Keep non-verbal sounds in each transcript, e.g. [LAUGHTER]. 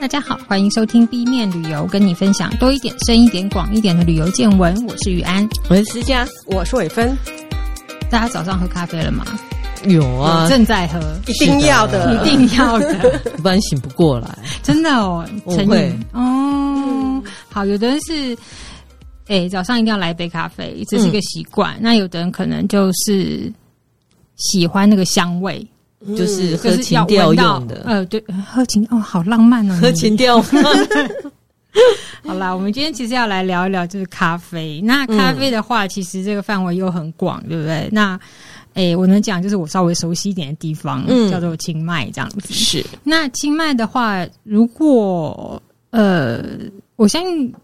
大家好，欢迎收听 B 面旅游，跟你分享多一点、深一点、广一点的旅游见闻。我是雨安，我是思佳，我是伟芬。大家早上喝咖啡了吗？有啊，正在喝，一定要的，一定要的，[LAUGHS] 不然醒不过来。真的哦，我会哦。好，有的人是，哎，早上一定要来一杯咖啡，这是一个习惯。那有的人可能就是喜欢那个香味。就是喝情调用的，呃，对，喝情哦，好浪漫哦，喝情调。[LAUGHS] [LAUGHS] 好啦，我们今天其实要来聊一聊，就是咖啡。那咖啡的话，其实这个范围又很广，对不对？那，诶，我能讲就是我稍微熟悉一点的地方，嗯，叫做清迈这样子。是。那清迈的话，如果呃，我相信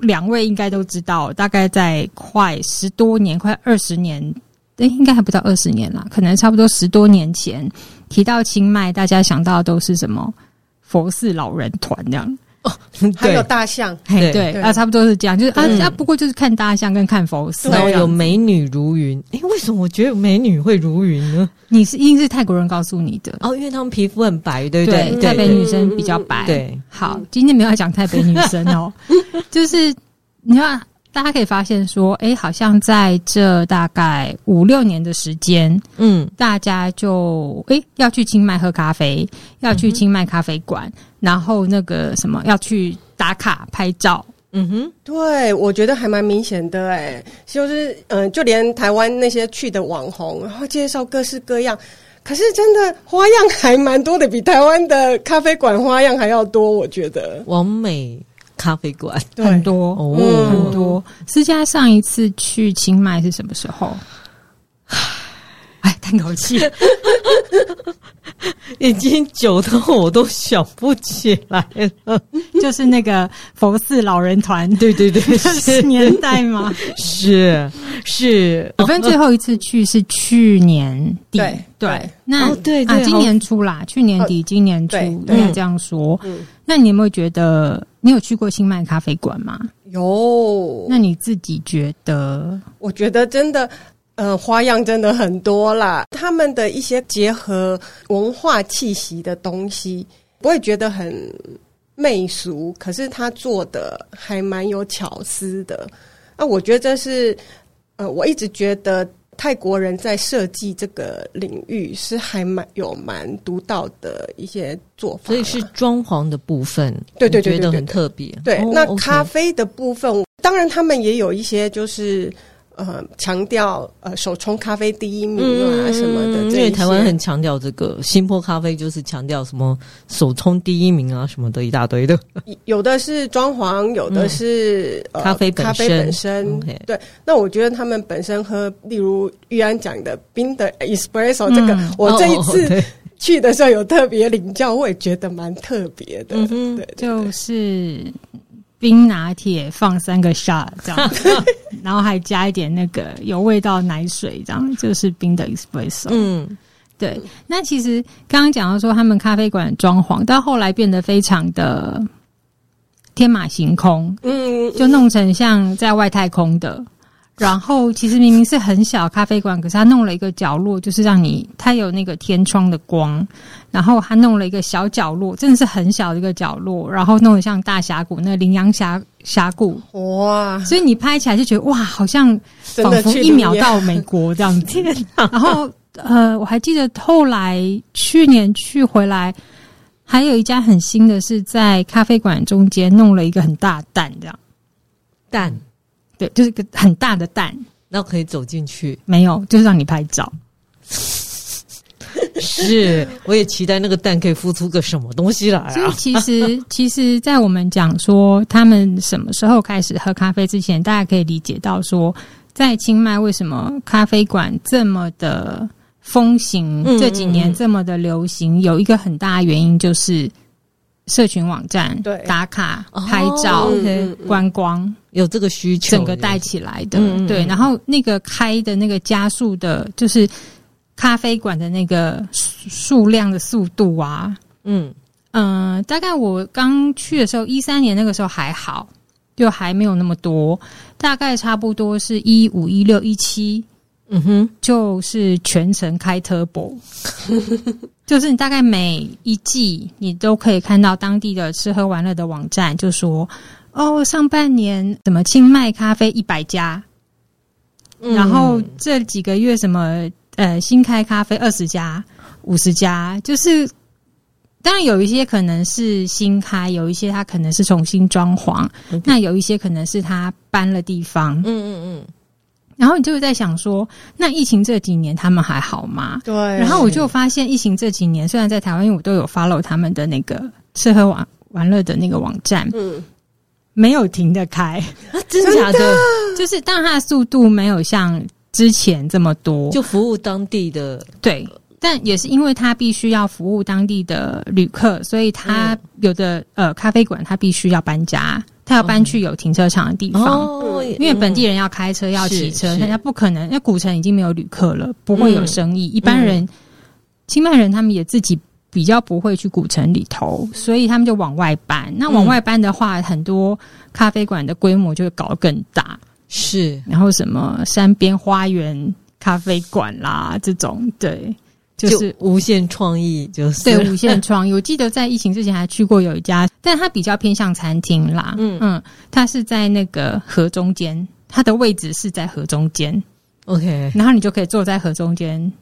两位应该都知道，大概在快十多年，快二十年。诶，应该还不到二十年啦，可能差不多十多年前提到清迈，大家想到的都是什么佛寺老人团这样哦，[LAUGHS] 还有大象，对对，啊，差不多是这样，就是啊啊，不过就是看大象跟看佛寺，然后有美女如云。哎，为什么我觉得美女会如云呢？你是一定是泰国人告诉你的哦，因为他们皮肤很白，对不对？台北女生比较白。对，好，今天没有要讲台北女生哦，[LAUGHS] 就是你看。大家可以发现说，哎，好像在这大概五六年的时间，嗯，大家就哎要去清迈喝咖啡，要去清迈咖啡馆，嗯、然后那个什么要去打卡拍照，嗯哼，对，我觉得还蛮明显的，哎，就是嗯、呃，就连台湾那些去的网红，然后介绍各式各样，可是真的花样还蛮多的，比台湾的咖啡馆花样还要多，我觉得。完美。咖啡馆。很多。哦，很多。思佳上一次去清迈是什么时候？哎，叹口气，[LAUGHS] [LAUGHS] 已经久到我都想不起来了。[LAUGHS] 就是那个佛寺老人团，对对对，[LAUGHS] 是年代吗？是是，我跟最后一次去是去年底，对对。那对啊，今年初啦，去年底今年初应该这样说。那你有没有觉得？你有去过新麦咖啡馆吗？有。那你自己觉得？我觉得真的，呃，花样真的很多啦。他们的一些结合文化气息的东西，不会觉得很媚俗，可是他做的还蛮有巧思的。那我觉得这是，呃，我一直觉得。泰国人在设计这个领域是还蛮有蛮独到的一些做法，所以是装潢的部分，对对对，觉得很特别。对，那咖啡的部分，当然他们也有一些就是。呃，强调呃手冲咖啡第一名啊什么的，因为台湾很强调这个，新坡咖啡就是强调什么手冲第一名啊什么的一大堆的。有的是装潢，有的是、嗯呃、咖啡咖啡本身。Okay. 对，那我觉得他们本身喝，例如玉安讲的冰的 espresso 这个，嗯、我这一次去的时候有特别领教，我也觉得蛮特别的。嗯、对，对，对，就是。冰拿铁放三个 shot 这样，[LAUGHS] 然后还加一点那个有味道奶水，这样就是冰的 espresso。嗯，对。那其实刚刚讲到说，他们咖啡馆装潢到后来变得非常的天马行空，嗯，就弄成像在外太空的。然后其实明明是很小咖啡馆，可是他弄了一个角落，就是让你它有那个天窗的光，然后他弄了一个小角落，真的是很小的一个角落，然后弄得像大峡谷，那个羚羊峡峡谷哇！所以你拍起来就觉得哇，好像仿佛一秒到美国这样子。[LAUGHS] 然后呃，我还记得后来去年去回来，还有一家很新的是在咖啡馆中间弄了一个很大的蛋，这样蛋。对，就是个很大的蛋，那可以走进去？没有，就是让你拍照。是，我也期待那个蛋可以孵出个什么东西来啊！所以其实，[LAUGHS] 其实，在我们讲说他们什么时候开始喝咖啡之前，大家可以理解到说，在清迈为什么咖啡馆这么的风行，这几年这么的流行，有一个很大的原因就是。社群网站对打卡拍照、哦、观光有这个需求，整个带起来的。嗯、对，然后那个开的那个加速的，就是咖啡馆的那个数量的速度啊。嗯嗯、呃，大概我刚去的时候，一三年那个时候还好，就还没有那么多，大概差不多是一五一六一七嗯哼，就是全程开 turbo，[LAUGHS] 就是你大概每一季你都可以看到当地的吃喝玩乐的网站，就说哦，上半年怎么清迈咖啡一百家，嗯、然后这几个月什么呃新开咖啡二十家、五十家，就是当然有一些可能是新开，有一些它可能是重新装潢.那有一些可能是它搬了地方，嗯嗯嗯。然后你就会在想说，那疫情这几年他们还好吗？对。然后我就发现，疫情这几年虽然在台湾，因为我都有 follow 他们的那个吃喝玩玩乐的那个网站，嗯，没有停的开，啊，真的假的？就是，当然它的速度没有像之前这么多，就服务当地的对，但也是因为他必须要服务当地的旅客，所以他有的、嗯、呃咖啡馆他必须要搬家。他要搬去有停车场的地方，哦、因为本地人要开车、嗯、要骑车，人家不可能。因为古城已经没有旅客了，不会有生意。嗯、一般人，清迈人他们也自己比较不会去古城里头，所以他们就往外搬。那往外搬的话，嗯、很多咖啡馆的规模就会搞得更大。是，然后什么山边花园咖啡馆啦，这种对。就是无限创意，就是对无限创意。我记得在疫情之前还去过有一家，但它比较偏向餐厅啦。嗯嗯，它是在那个河中间，它的位置是在河中间。OK，然后你就可以坐在河中间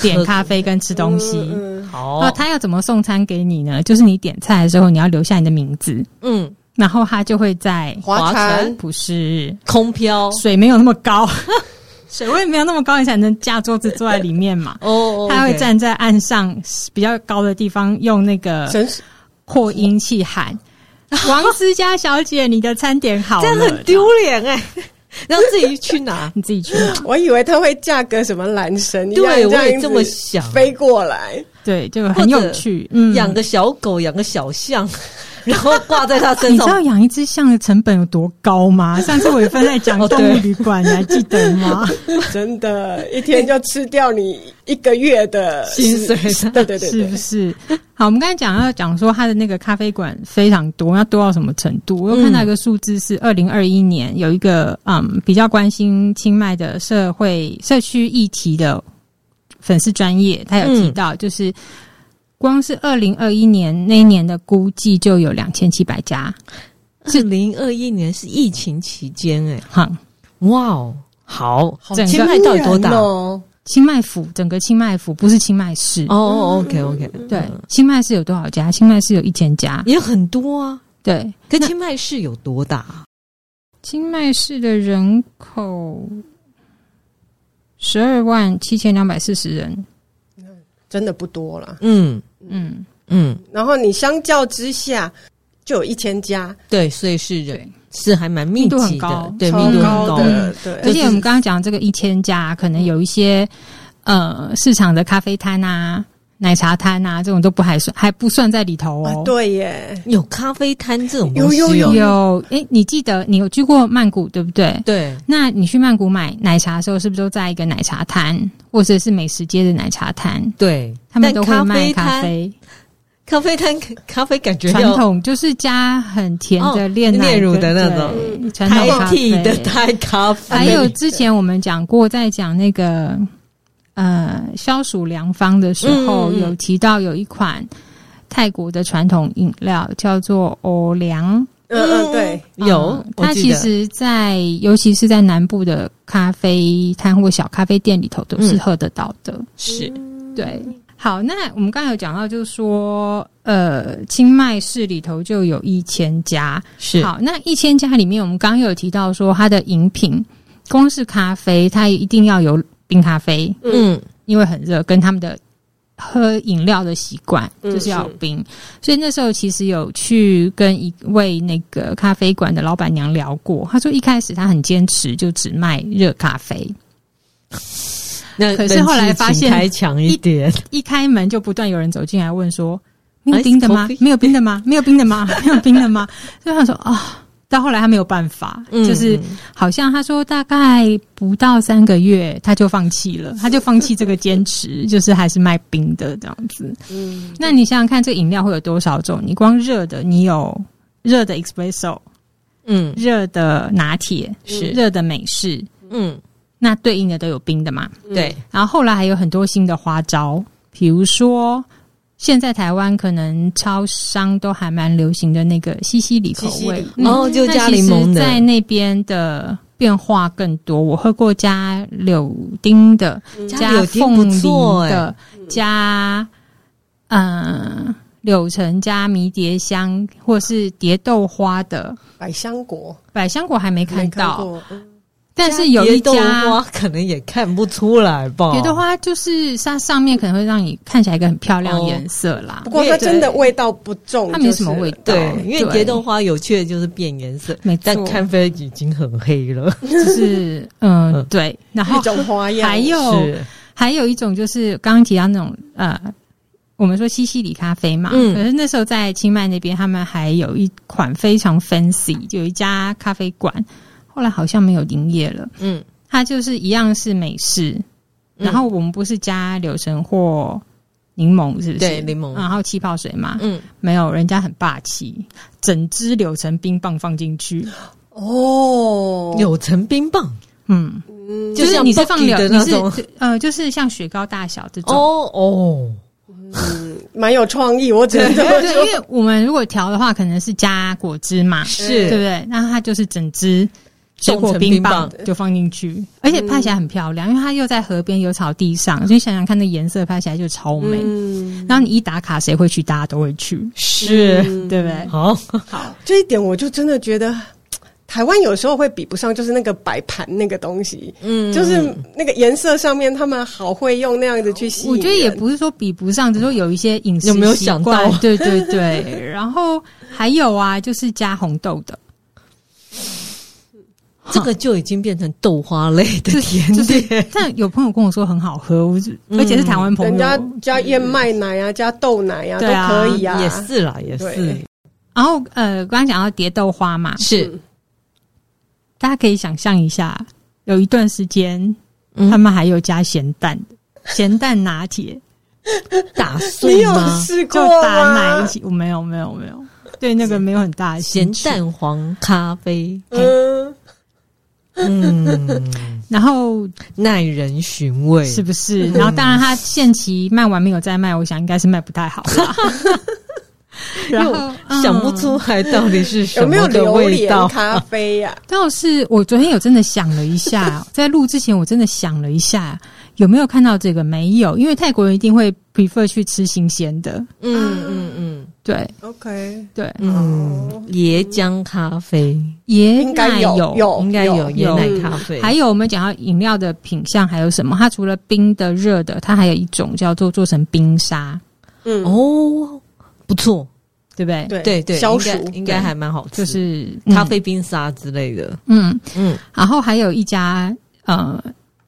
点咖啡跟吃东西。嗯，好。那他要怎么送餐给你呢？就是你点菜的时候，你要留下你的名字。嗯，然后他就会在划船，不是空飘，水没有那么高。[LAUGHS] 水位没有那么高，你才能架桌子坐在里面嘛。[LAUGHS] 哦，他会站在岸上比较高的地方，用那个扩音器喊：“ [LAUGHS] 王思佳小姐，你的餐点好了。”这样很丢脸哎，然后自己去拿，你自己去拿。我以为他会架个什么缆绳，对，我也这么想，飞过来，对，就很有趣。嗯，养个小狗，养个小象。[LAUGHS] 然后挂在他身上，你知道养一只象的成本有多高吗？[LAUGHS] 上次伟芬在讲动物旅馆，你还记得吗？[LAUGHS] 真的，一天就吃掉你一个月的薪水，对对对，是不是？好，我们刚才讲要讲说他的那个咖啡馆非常多，要多到什么程度？我又看到一个数字是二零二一年有一个嗯比较关心清迈的社会社区议题的粉丝专业，他有提到就是。光是二零二一年那一年的估计就有两千七百家。二零二一年是疫情期间哎，哈，哇哦，好，整个清迈到底多大？清迈府整个清迈府不是清迈市哦，OK OK，对，清迈市有多少家？清迈市有一千家，也很多啊。对，跟清迈市有多大？清迈市的人口十二万七千两百四十人，真的不多了。嗯。嗯。嗯，然后你相较之下就有一千家，对，所以是人是还蛮密集的，密度很高，对，密度很高的，对。而且我们刚刚讲这个一千家，可能有一些呃市场的咖啡摊啊、奶茶摊啊，这种都不还算还不算在里头哦。对耶，有咖啡摊这种有有有有。哎，你记得你有去过曼谷对不对？对。那你去曼谷买奶茶的时候，是不是都在一个奶茶摊，或者是美食街的奶茶摊？对。他们都会卖咖啡，咖啡摊咖啡感觉传统就是加很甜的炼炼乳的那种传统咖啡的泰 [LAUGHS] 咖啡。还有之前我们讲过，在讲那个呃消暑良方的时候，有提到有一款泰国的传统饮料叫做欧凉。嗯嗯，对，有它其实，在尤其是在南部的咖啡摊或小咖啡店里头，都是喝得到的。是，对。好，那我们刚才有讲到，就是说，呃，清迈市里头就有一千家。是，好，那一千家里面，我们刚刚有提到说，它的饮品，光是咖啡，它一定要有冰咖啡。嗯，因为很热，跟他们的喝饮料的习惯就是要冰。嗯、所以那时候其实有去跟一位那个咖啡馆的老板娘聊过，她说一开始她很坚持，就只卖热咖啡。那可是后来发现，开强一点一，一开门就不断有人走进来问说：“没有冰的吗？没有冰的吗？[LAUGHS] 没有冰的吗？没有冰的吗？”所以他说：“啊、哦，到后来他没有办法，嗯、就是好像他说大概不到三个月他就放弃了，[LAUGHS] 他就放弃这个坚持，[LAUGHS] 就是还是卖冰的这样子。嗯，那你想想看，这个饮料会有多少种？你光热的，你有热的 espresso，嗯，热的拿铁是热的美式，嗯。那对应的都有冰的嘛。对，然后后来还有很多新的花招，比如说。现在台湾可能超商都还蛮流行的那个西西里口味，然后、嗯哦、就加柠檬的，在那边的变化更多。我喝过加柳丁的，嗯、加凤梨的，加嗯柳橙加迷迭香，或是蝶豆花的。百香果，百香果还没看到。但是有一家花 [LAUGHS] 可能也看不出来吧。别的花就是它上面可能会让你看起来一个很漂亮颜色啦。不过它真的味道不重，它没什么味道。对，因为蝶豆花有趣的就是变颜色，没错。但咖啡已经很黑了，[LAUGHS] 就是嗯对。然后一种花样，还有还有一种就是刚刚提到那种呃，我们说西西里咖啡嘛。嗯。可是那时候在清迈那边，他们还有一款非常 fancy，就有一家咖啡馆。后来好像没有营业了。嗯，它就是一样是美式，嗯、然后我们不是加柳橙或柠檬，是不是？对，柠檬，然后气泡水嘛。嗯，没有，人家很霸气，整支柳橙冰棒放进去。哦，柳橙冰棒，嗯，就是你是放柳的那种，呃，就是像雪糕大小这种。哦哦，嗯，蛮有创意，我只能这么说。对，因为我们如果调的话，可能是加果汁嘛，是对不对？那它就是整支。水果冰棒就放进去，而且拍起来很漂亮，因为它又在河边有草地上，所以想想看那颜色拍起来就超美。然后你一打卡，谁会去？大家都会去，是对不对？好 [LAUGHS] 好，这一点我就真的觉得台湾有时候会比不上，就是那个摆盘那个东西，嗯，就是那个颜色上面他们好会用那样子去吸引。我觉得也不是说比不上，只是说有一些饮食有没有想到？对对对，然后还有啊，就是加红豆的。这个就已经变成豆花类的甜点，[LAUGHS] 但有朋友跟我说很好喝，而且是台湾朋友，人家加燕麦奶啊，加豆奶啊，都可以啊，也是啦，也是。然后呃，刚刚讲到蝶豆花嘛，是，大家可以想象一下，有一段时间他们还有加咸蛋，咸蛋拿铁，[LAUGHS] 打碎吗？就打奶一起？我没有，没有，没有，对那个没有很大的咸蛋黄咖啡，嗯。嗯，然后耐人寻味，是不是？然后当然，它限期卖完没有再卖，我想应该是卖不太好了。[LAUGHS] 然后想不出来到底是什么的味道咖啡呀？[LAUGHS] 倒是我昨天有真的想了一下，[LAUGHS] 在录之前我真的想了一下。有没有看到这个？没有，因为泰国人一定会 prefer 去吃新鲜的。嗯嗯嗯，对，OK，对，嗯，椰浆咖啡，椰奶有有应该有椰奶咖啡。还有我们讲到饮料的品相还有什么？它除了冰的、热的，它还有一种叫做做成冰沙。嗯哦，不错，对不对？对对对，消暑应该还蛮好吃，就是咖啡冰沙之类的。嗯嗯，然后还有一家呃。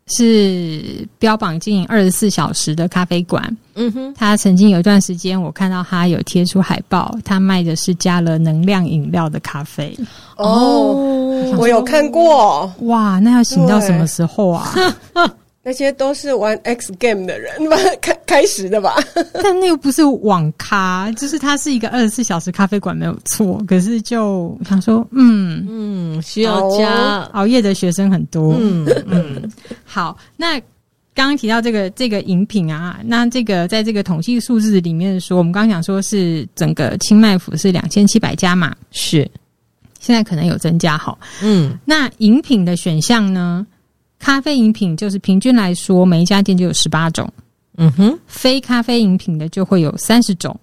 是标榜经营二十四小时的咖啡馆。嗯哼，他曾经有一段时间，我看到他有贴出海报，他卖的是加了能量饮料的咖啡。哦，我有看过。哇，那要醒到什么时候啊？[LAUGHS] 那些都是玩 X game 的人吧，开开始的吧？[LAUGHS] 但那又不是网咖，就是它是一个二十四小时咖啡馆，没有错。可是就想说，嗯嗯，需要加熬夜的学生很多。嗯嗯，好。那刚刚提到这个这个饮品啊，那这个在这个统计数字里面说，我们刚刚讲说是整个清迈府是两千七百家嘛，是现在可能有增加哈。嗯，那饮品的选项呢？咖啡饮品就是平均来说，每一家店就有十八种。嗯哼，非咖啡饮品的就会有三十种。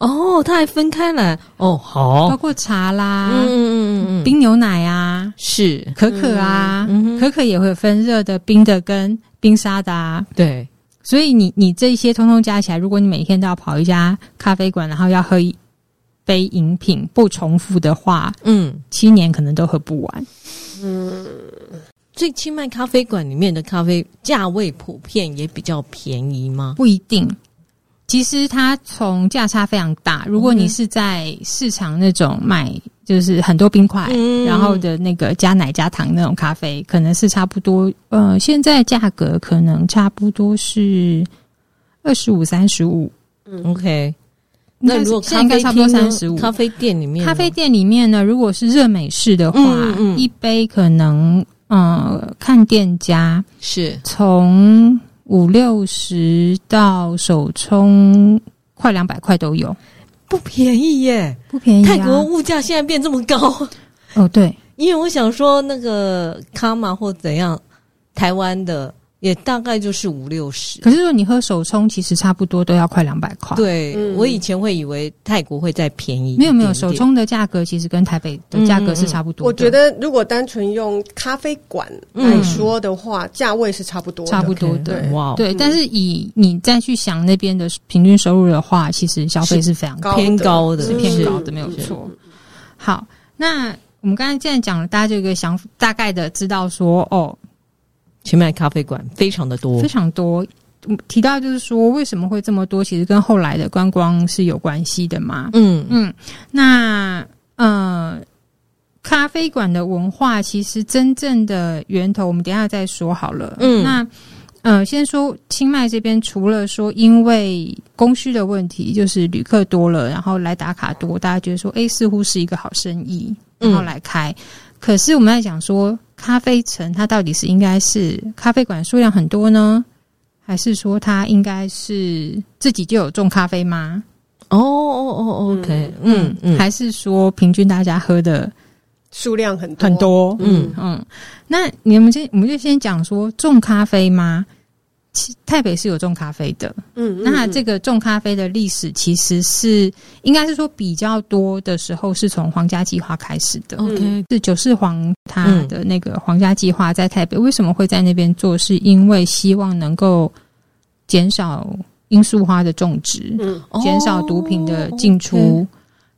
哦，它还分开来哦，好，包括茶啦，嗯嗯嗯嗯，冰牛奶啊，是可可啊，嗯、可可也会分热的、冰的跟冰沙的啊。对，所以你你这些通通加起来，如果你每天都要跑一家咖啡馆，然后要喝一杯饮品不重复的话，嗯，七年可能都喝不完。嗯。所以清迈咖啡馆里面的咖啡价位普遍也比较便宜吗？不一定，其实它从价差非常大。如果你是在市场那种买，就是很多冰块，嗯、然后的那个加奶加糖那种咖啡，可能是差不多。呃，现在价格可能差不多是二十五、三十五。嗯，OK。那如果现在应该差不多三十五。咖啡店里面，咖啡店里面呢，如果是热美式的话，嗯嗯、一杯可能。呃，看店家是从五六十到首充快两百块都有，不便宜耶，不便宜、啊。泰国物价现在变这么高哦，对，因为我想说那个卡玛或怎样，台湾的。也大概就是五六十，可是说你喝手冲，其实差不多都要快两百块。对、嗯、我以前会以为泰国会再便宜没有没有，手冲的价格其实跟台北的价格是差不多的。我觉得如果单纯用咖啡馆来说的话，价、嗯、位是差不多的，差不多的。哇，wow, 对，但是以你再去想那边的平均收入的话，其实消费是非常高偏高的，是偏高的，没有错。好，那我们刚才既然讲了，大家就有一个想大概的知道说哦。清迈咖啡馆非常的多，非常多。提到就是说，为什么会这么多？其实跟后来的观光是有关系的嘛。嗯嗯。那呃，咖啡馆的文化其实真正的源头，我们等一下再说好了。嗯。那呃，先说清迈这边，除了说因为供需的问题，就是旅客多了，然后来打卡多，大家觉得说，哎，似乎是一个好生意，然后来开。嗯。可是我们在讲说。咖啡城，它到底是应该是咖啡馆数量很多呢，还是说它应该是自己就有种咖啡吗？哦哦哦，OK，嗯嗯，还是说平均大家喝的数量很多很多？嗯嗯，那你们先，我们就先讲说种咖啡吗？台北是有种咖啡的，嗯，那这个种咖啡的历史其实是应该是说比较多的时候是从皇家计划开始的，OK，是九世皇他的那个皇家计划在台北为什么会在那边做？是因为希望能够减少罂粟花的种植，嗯，减少毒品的进出，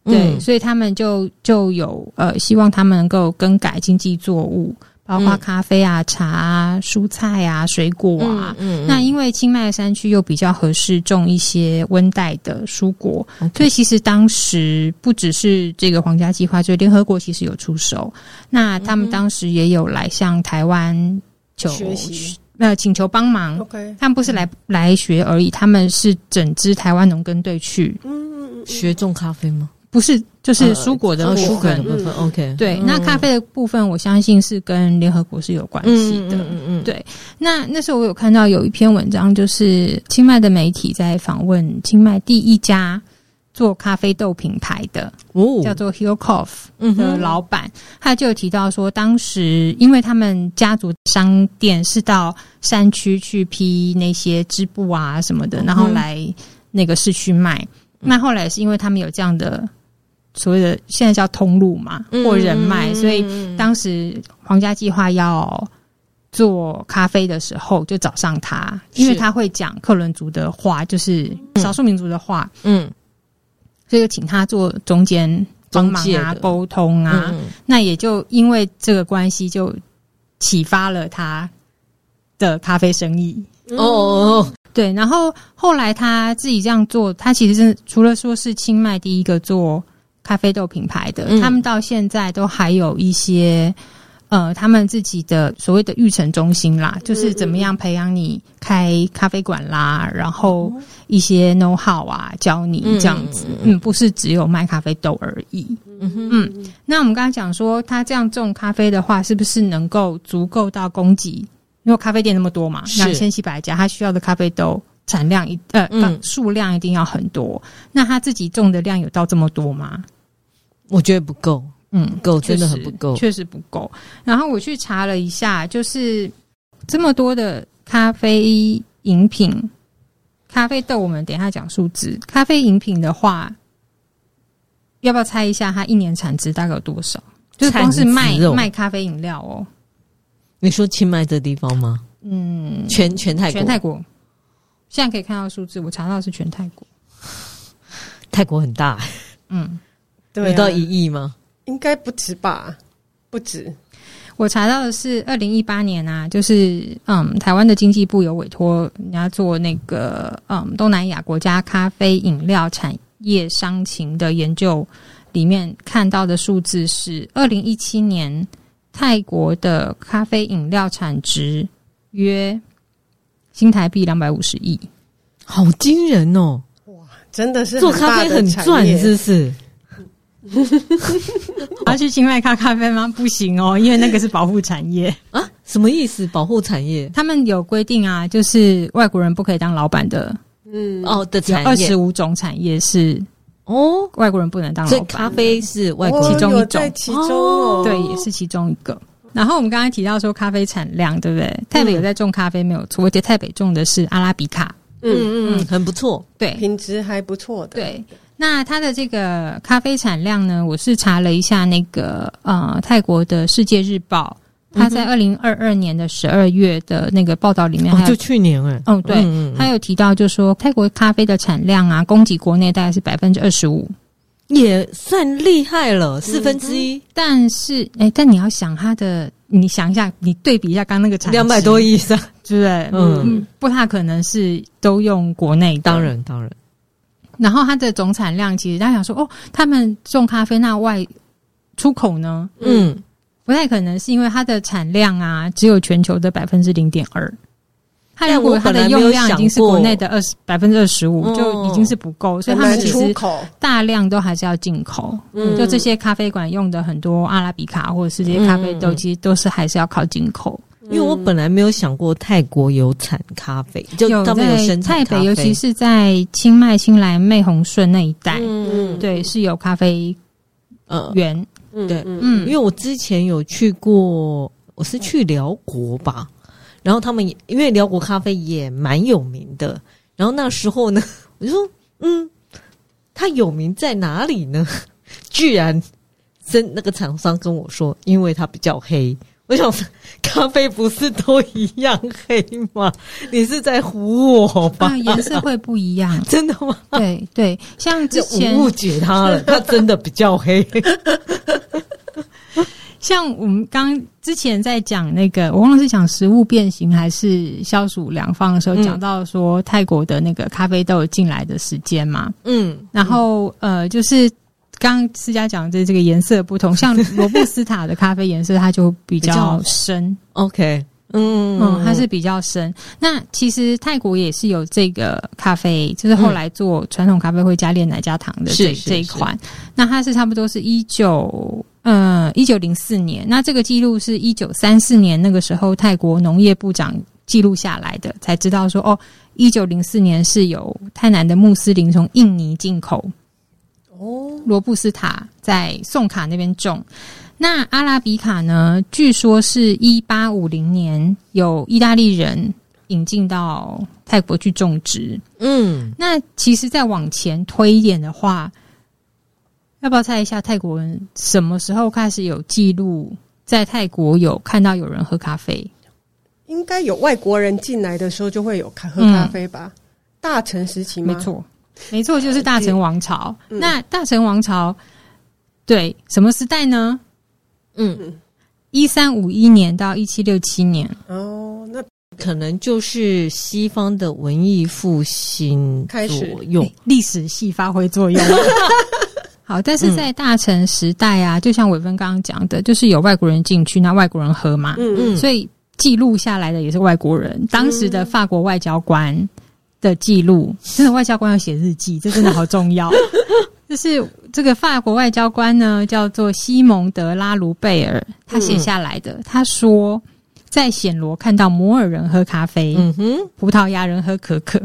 对，所以他们就就有呃希望他们能够更改经济作物。包括咖啡啊、茶啊、蔬菜啊、水果啊。嗯，嗯，那因为清迈山区又比较合适种一些温带的蔬果.所以其实当时不只是这个皇家计划，就联合国其实有出手。那他们当时也有来向台湾求学习，呃，请求帮忙。OK，他们不是来来学而已，他们是整支台湾农耕队去，嗯，学种咖啡吗？不是，就是蔬果的部分。蔬部分，OK。对，那咖啡的部分，我相信是跟联合国是有关系的。嗯嗯，对。那那时候我有看到有一篇文章，就是清迈的媒体在访问清迈第一家做咖啡豆品牌的，哦，叫做 Hill Coffee 的老板，他就有提到说，当时因为他们家族商店是到山区去批那些织布啊什么的，然后来那个市区卖。那后来是因为他们有这样的。所谓的现在叫通路嘛，或人脉，嗯、所以当时皇家计划要做咖啡的时候，就找上他，因为他会讲克伦族的话，就是少数民族的话，嗯，所以就请他做中间帮忙啊，沟通啊，嗯、那也就因为这个关系，就启发了他的咖啡生意。哦，哦，对，然后后来他自己这样做，他其实是除了说是清迈第一个做。咖啡豆品牌的，他们到现在都还有一些，呃，他们自己的所谓的育成中心啦，就是怎么样培养你开咖啡馆啦，然后一些 know how 啊，教你这样子，嗯，不是只有卖咖啡豆而已，嗯嗯。那我们刚刚讲说，他这样种咖啡的话，是不是能够足够到供给？因为咖啡店那么多嘛，两千七百家，他需要的咖啡豆产量一呃数量一定要很多。那他自己种的量有到这么多吗？我觉得不够，嗯，够，真的很不够，确实不够。然后我去查了一下，就是这么多的咖啡饮品、咖啡豆，我们等一下讲数字。咖啡饮品的话，要不要猜一下它一年产值大概有多少？就是光是卖卖咖啡饮料哦。你说清迈这地方吗？嗯，全全泰国，全泰国。现在可以看到数字，我查到是全泰国。泰国很大，嗯。有到一亿吗？应该不止吧，不止。我查到的是二零一八年啊，就是嗯，台湾的经济部有委托人家做那个嗯东南亚国家咖啡饮料产业商情的研究，里面看到的数字是二零一七年泰国的咖啡饮料产值约新台币两百五十亿，好惊人哦！哇，真的是做咖啡很赚，是不是？[LAUGHS] 要去清迈咖咖啡吗？不行哦，因为那个是保护产业啊。什么意思？保护产业？他们有规定啊，就是外国人不可以当老板的。嗯，哦的产业，二十五种产业是哦，外国人不能当老板。所以咖啡是外国其中一种，其中哦，对，也是其中一个。然后我们刚才提到说咖啡产量，对不对？泰北有在种咖啡，没有错。而且泰北种的是阿拉比卡，嗯嗯，很不错，对，品质还不错的。对，那它的这个咖啡产量呢，我是查了一下那个呃泰国的世界日报。它在二零二二年的十二月的那个报道里面，哦，就去年哎，哦对，他有提到，就是说泰国咖啡的产量啊，供给国内大概是百分之二十五，也算厉害了，四分之一。但是，哎，但你要想它的，你想一下，你对比一下刚刚那个产两百多亿是吧？[LAUGHS] 对不对？嗯，不太可能是都用国内，当然当然。然后它的总产量，其实大家想说，哦，他们种咖啡那外出口呢？嗯。不太可能，是因为它的产量啊，只有全球的百分之零点二。它如果它的用量已经是国内的二十百分之二十五，就已经是不够，所以他们其实大量都还是要进口。嗯，就这些咖啡馆用的很多阿拉比卡或者是这些咖啡豆，其实都是还是要靠进口。因为我本来没有想过泰国有产咖啡，就他们有生产泰北，尤其是在清迈、清莱、湄红顺那一带，嗯，对，是有咖啡呃园。对，嗯，因为我之前有去过，我是去辽国吧，然后他们也因为辽国咖啡也蛮有名的，然后那时候呢，我就说，嗯，它有名在哪里呢？[LAUGHS] 居然跟那个厂商跟我说，因为它比较黑。我想说，咖啡不是都一样黑吗？[LAUGHS] 你是在唬我吧？颜色会不一样，[LAUGHS] 真的吗？对对，像之前误解他了，他真的比较黑。[LAUGHS] 像我们刚之前在讲那个，我忘了是讲食物变形还是消暑良方的时候，讲到说泰国的那个咖啡豆进来的时间嘛，嗯，然后呃，就是。刚刚思佳讲的这个颜色不同，[LAUGHS] 像罗布斯塔的咖啡颜色它就比较深。较 OK，嗯嗯，它是比较深。那其实泰国也是有这个咖啡，就是后来做传统咖啡会加炼奶加糖的这这一款。那它是差不多是一九呃一九零四年，那这个记录是一九三四年那个时候泰国农业部长记录下来的，才知道说哦，一九零四年是有泰南的穆斯林从印尼进口。哦，罗布斯塔在宋卡那边种，那阿拉比卡呢？据说是一八五零年有意大利人引进到泰国去种植。嗯，那其实再往前推一点的话，要不要猜一下泰国人什么时候开始有记录在泰国有看到有人喝咖啡？应该有外国人进来的时候就会有喝咖啡吧？嗯、大城时期吗？没错。没错，就是大成王朝。嗯、那大成王朝对什么时代呢？嗯，一三五一年到一七六七年。哦，那可能就是西方的文艺复兴开始用历史系发挥作用。[LAUGHS] 好，但是在大成时代啊，就像伟芬刚刚讲的，就是有外国人进去，那外国人喝嘛，嗯嗯，所以记录下来的也是外国人。当时的法国外交官。的记录，真的外交官要写日记，这真的好重要。[LAUGHS] 就是这个法国外交官呢，叫做西蒙德拉卢贝尔，他写下来的。嗯、他说，在暹罗看到摩尔人喝咖啡，嗯哼，葡萄牙人喝可可。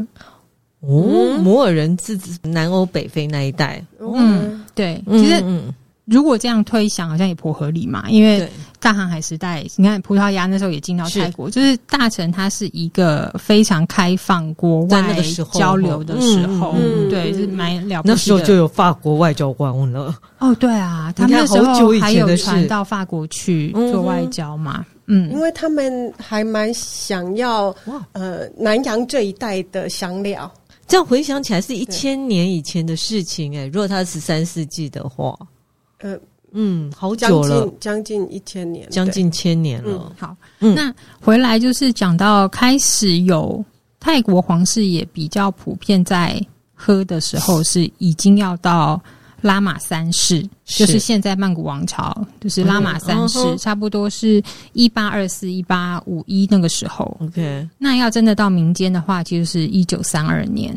哦，摩尔人自指南欧北非那一带。嗯，对，其实。嗯如果这样推想，好像也颇合理嘛。因为大航海时代，你看葡萄牙那时候也进到泰国，是就是大城它是一个非常开放国外交流的时候，对，是蛮了不起的。那时候就有法国外交官了。哦，对啊，他们那时候还有传到法国去做外交嘛。嗯，因为他们还蛮想要呃南洋这一带的香料。这样回想起来，是一千年以前的事情哎。如果他是十三世纪的话。呃，嗯，好久了，将近一千年，将近千年了。嗯、好，嗯、那回来就是讲到开始有泰国皇室也比较普遍在喝的时候，是已经要到拉玛三世，是。就是现在曼谷王朝，就是拉玛三世，嗯、差不多是一八二四一八五一那个时候。OK，那要真的到民间的话，就是一九三二年。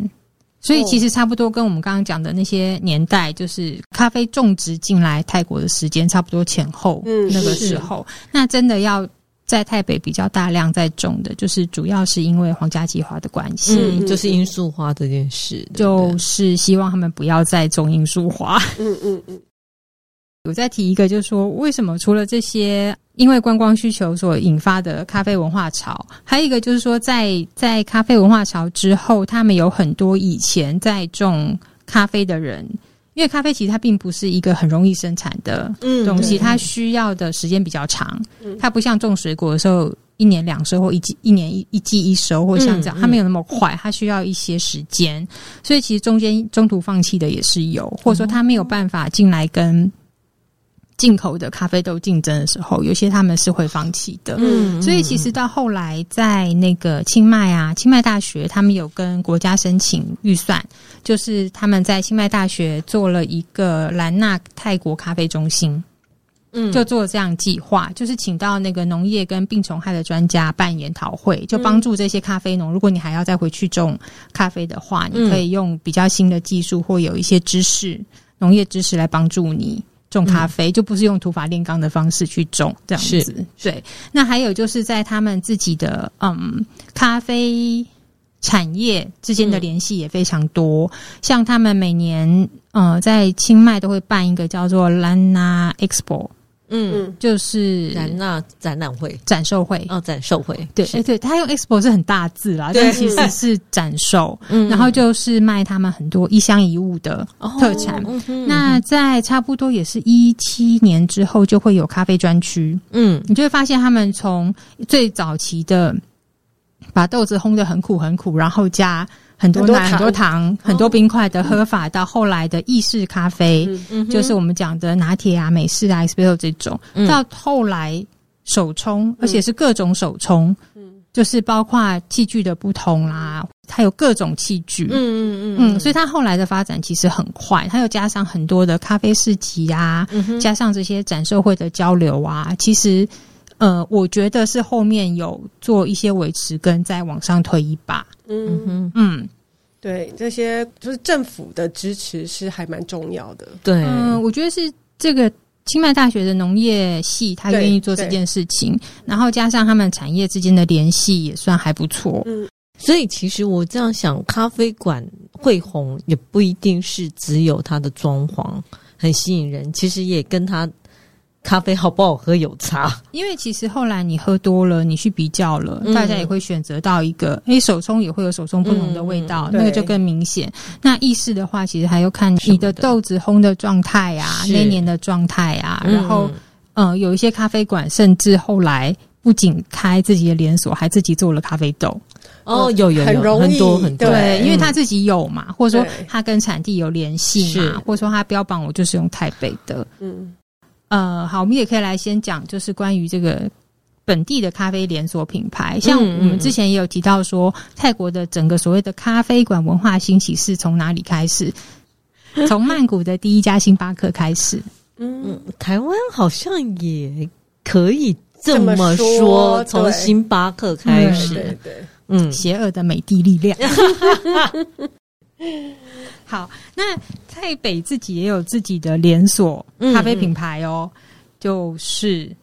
所以其实差不多跟我们刚刚讲的那些年代，就是咖啡种植进来泰国的时间差不多前后，嗯，那个时候，那真的要在台北比较大量在种的，就是主要是因为皇家计划的关系，嗯，就是罂粟花这件事，就是希望他们不要再种罂粟花，嗯嗯嗯。我再提一个，就是说，为什么除了这些因为观光需求所引发的咖啡文化潮，还有一个就是说在，在在咖啡文化潮之后，他们有很多以前在种咖啡的人，因为咖啡其实它并不是一个很容易生产的东西，嗯、它需要的时间比较长，它不像种水果的时候一年两收或一季一年一一季一收，或像这样，它没有那么快，它需要一些时间，所以其实中间中途放弃的也是有，或者说他没有办法进来跟。进口的咖啡豆竞争的时候，有些他们是会放弃的。嗯，所以其实到后来，在那个清迈啊，清迈大学他们有跟国家申请预算，就是他们在清迈大学做了一个兰纳泰国咖啡中心，嗯，就做了这样计划，就是请到那个农业跟病虫害的专家办研讨会，就帮助这些咖啡农。如果你还要再回去种咖啡的话，你可以用比较新的技术或有一些知识，农业知识来帮助你。种咖啡就不是用土法炼钢的方式去种这样子，对。那还有就是在他们自己的嗯咖啡产业之间的联系也非常多，像他们每年呃在清迈都会办一个叫做兰纳 Expo。嗯，就是展那展览会、展售会。哦，展售会。对，哎对，他用 expo 是很大字啦，但其实是展售，[LAUGHS] 嗯，然后就是卖他们很多一箱一物的特产。那在差不多也是一七年之后，就会有咖啡专区，嗯，你就会发现他们从最早期的把豆子烘得很苦很苦，然后加。很多奶、很多糖、很多冰块的喝法，到后来的意式咖啡，就是我们讲的拿铁啊、美式啊、espresso 这种，到后来手冲，而且是各种手冲，就是包括器具的不同啦，它有各种器具，嗯嗯嗯，所以它后来的发展其实很快，它又加上很多的咖啡市集啊，加上这些展售会的交流啊，其实。呃，我觉得是后面有做一些维持，跟再往上推一把。嗯哼嗯，对，这些就是政府的支持是还蛮重要的。对，嗯，我觉得是这个清迈大学的农业系，他愿意做这件事情，然后加上他们产业之间的联系，也算还不错。嗯，所以其实我这样想，咖啡馆会红，也不一定是只有它的装潢很吸引人，其实也跟它。咖啡好不好喝有差，因为其实后来你喝多了，你去比较了，嗯、大家也会选择到一个，诶，手冲也会有手冲不同的味道，嗯、那个就更明显。那意式的话，其实还要看你的豆子烘的状态啊，那年的状态啊，然后，嗯、呃，有一些咖啡馆甚至后来不仅开自己的连锁，还自己做了咖啡豆。哦，有有有，很容易很多很多，对，因为他自己有嘛，或者说他跟产地有联系嘛，或者说他标榜我就是用台北的，嗯。呃，好，我们也可以来先讲，就是关于这个本地的咖啡连锁品牌。像我们之前也有提到说，泰国的整个所谓的咖啡馆文化兴起是从哪里开始？从曼谷的第一家星巴克开始。嗯，台湾好像也可以这么说，从星巴克开始。对，对，对，嗯，邪恶的美的力量。[LAUGHS] [LAUGHS] [LAUGHS] 好，那泰北自己也有自己的连锁咖啡品牌哦，嗯嗯就是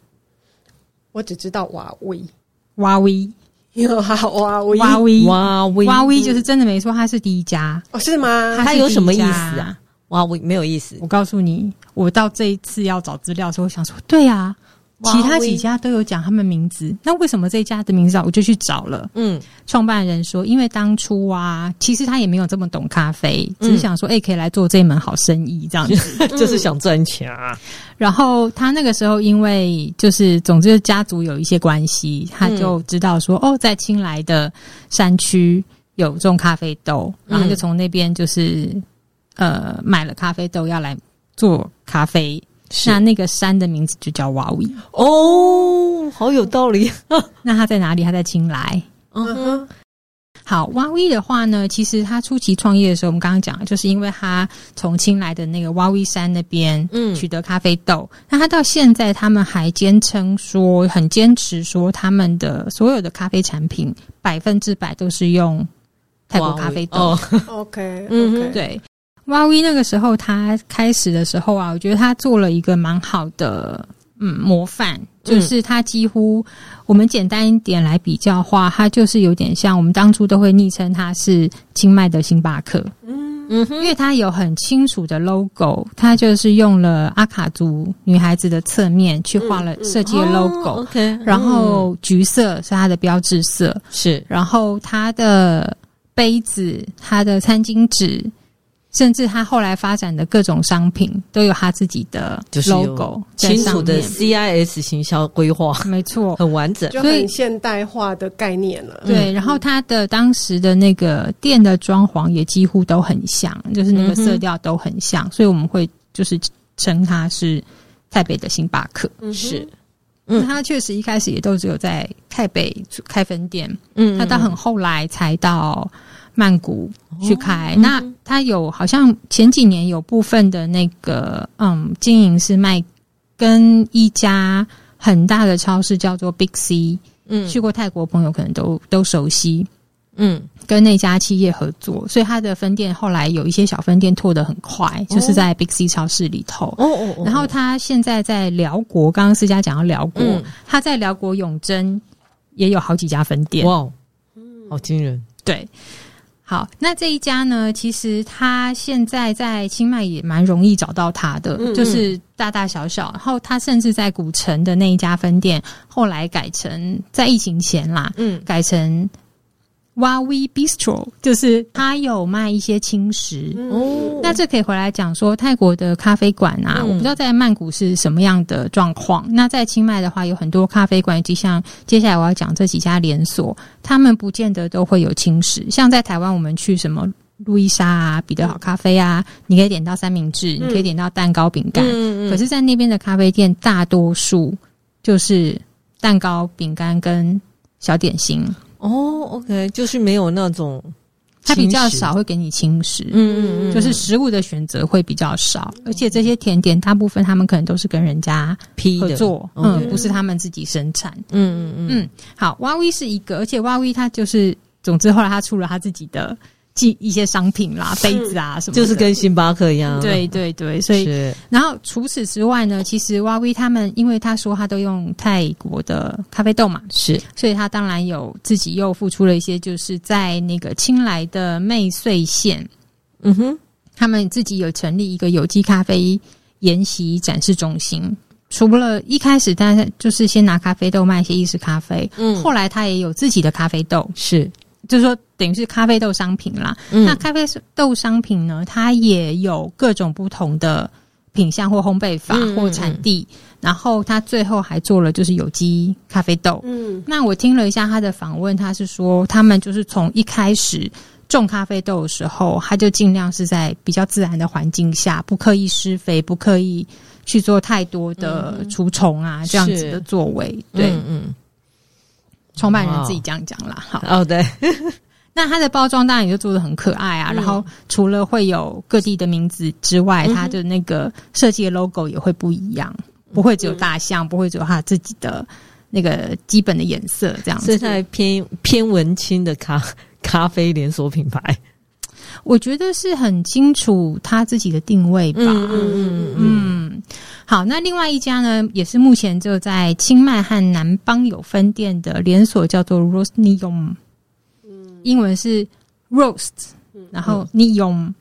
我只知道瓦威，瓦威，有好瓦威，瓦威，瓦威，瓦威就是真的没错，它是第一家。哦，是吗？它有什么意思啊？哇威没有意思，我告诉你，我到这一次要找资料的时候，我想说，对啊。其他几家都有讲他们名字，那为什么这一家的名字我就去找了？嗯，创办人说，因为当初啊，其实他也没有这么懂咖啡，只是想说，哎、欸，可以来做这门好生意，这样子，就是想赚钱啊。然后他那个时候，因为就是总之家族有一些关系，他就知道说，哦，在青莱的山区有种咖啡豆，然后就从那边就是呃买了咖啡豆要来做咖啡。是那那个山的名字就叫瓦威哦，好有道理。[LAUGHS] 那他在哪里？他在青莱。嗯哼。好，瓦威的话呢，其实他初期创业的时候，我们刚刚讲，就是因为他从青莱的那个瓦威山那边嗯取得咖啡豆。嗯、那他到现在，他们还坚称说，很坚持说，他们的所有的咖啡产品百分之百都是用。泰国咖啡豆。哦、[LAUGHS] OK，嗯，okay. 对。哇威那个时候他开始的时候啊，我觉得他做了一个蛮好的嗯模范，就是他几乎我们简单一点来比较的话，他就是有点像我们当初都会昵称他是清迈的星巴克。嗯嗯，因为他有很清楚的 logo，他就是用了阿卡族女孩子的侧面去画了设计的 logo。OK，然后橘色是它的标志色，是，然后它的杯子、它的餐巾纸。甚至他后来发展的各种商品都有他自己的 logo，清楚的 CIS 行销规划，[LAUGHS] 没错，很完整，就很现代化的概念了。对，然后他的当时的那个店的装潢也几乎都很像，就是那个色调都很像，所以我们会就是称他是泰北的星巴克。是，嗯，他确实一开始也都只有在泰北开分店，嗯，他到很后来才到。曼谷去开，哦、那他有好像前几年有部分的那个嗯经营是卖跟一家很大的超市叫做 Big C，嗯，去过泰国朋友可能都都熟悉，嗯，跟那家企业合作，所以他的分店后来有一些小分店拓得很快，哦、就是在 Big C 超市里头，哦哦，哦然后他现在在寮国，刚刚思佳讲到寮国，嗯、他在寮国永珍也有好几家分店，哇，嗯，好惊人，对。好，那这一家呢？其实他现在在清迈也蛮容易找到他的，嗯嗯就是大大小小。然后他甚至在古城的那一家分店，后来改成在疫情前啦，嗯，改成。哇威 Bistro 就是它有卖一些轻食，哦，那这可以回来讲说泰国的咖啡馆啊，嗯、我不知道在曼谷是什么样的状况。那在清迈的话，有很多咖啡馆，就像接下来我要讲这几家连锁，他们不见得都会有轻食。像在台湾，我们去什么路易莎啊、彼得好咖啡啊，你可以点到三明治，你可以点到蛋糕、饼干。嗯、可是，在那边的咖啡店，大多数就是蛋糕、饼干跟小点心。哦，OK，就是没有那种，它比较少会给你轻食，嗯嗯嗯，就是食物的选择会比较少，而且这些甜点大部分他们可能都是跟人家批合作，嗯，不是他们自己生产，嗯嗯嗯。好，哇威是一个，而且哇威它就是，总之后来他出了他自己的。寄一些商品啦，杯子啊什么，就是跟星巴克一样。对对对，所以，是。然后除此之外呢，其实哇威他们，因为他说他都用泰国的咖啡豆嘛，是，所以他当然有自己又付出了一些，就是在那个清莱的媚穗县，嗯哼，他们自己有成立一个有机咖啡研习展示中心。除了一开始，大家就是先拿咖啡豆卖一些意式咖啡，嗯，后来他也有自己的咖啡豆，是。就是说，等于是咖啡豆商品啦。嗯、那咖啡豆商品呢，它也有各种不同的品相或烘焙法或产地。嗯、然后他最后还做了就是有机咖啡豆。嗯，那我听了一下他的访问，他是说他们就是从一开始种咖啡豆的时候，他就尽量是在比较自然的环境下，不刻意施肥，不刻意去做太多的除虫啊、嗯、这样子的作为。对，嗯。嗯创办人自己这样讲啦，好哦，对。那它的包装当然也就做的很可爱啊。嗯、然后除了会有各地的名字之外，它的那个设计的 logo 也会不一样，不会只有大象，不会只有它自己的那个基本的颜色这样子。是在偏偏文青的咖 [LAUGHS] 咖啡连锁品牌，我觉得是很清楚他自己的定位吧。嗯嗯嗯。嗯好，那另外一家呢，也是目前就在清迈和南邦有分店的连锁，叫做 Rosnium，嗯，英文是 Roast，然后 Nium，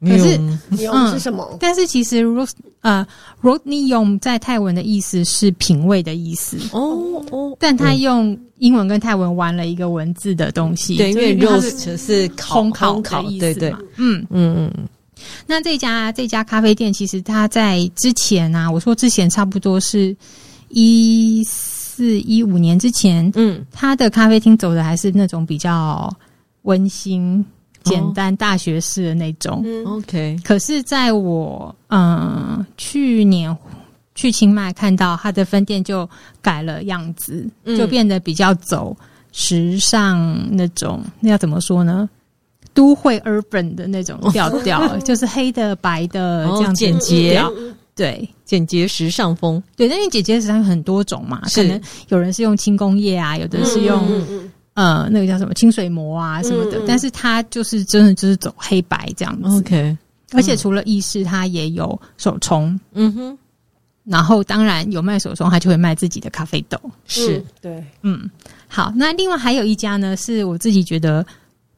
可是 Nium 是什么？但是其实 Roast 呃 Rosnium 在泰文的意思是品味的意思。哦哦，但他用英文跟泰文玩了一个文字的东西，对，因为 Roast 是烘烤的意思，对对，嗯。嗯嗯。那这家这家咖啡店，其实它在之前啊，我说之前差不多是一四一五年之前，嗯，他的咖啡厅走的还是那种比较温馨、简单、大学式的那种。嗯，OK。可是在我嗯去年去清迈看到他的分店，就改了样子，就变得比较走时尚那种。那要怎么说呢？都会 urban 的那种调调，[LAUGHS] 就是黑的白的这样简洁，对，简洁时尚风，对。但是简洁时尚有很多种嘛，可能有人是用轻工业啊，有的是用呃那个叫什么清水膜啊什么的，嗯嗯，但是它就是真的就是走黑白这样子。OK，而且除了意式，它也有手冲。嗯哼。然后当然有卖手冲，他就会卖自己的咖啡豆。是、嗯、对，嗯，好。那另外还有一家呢，是我自己觉得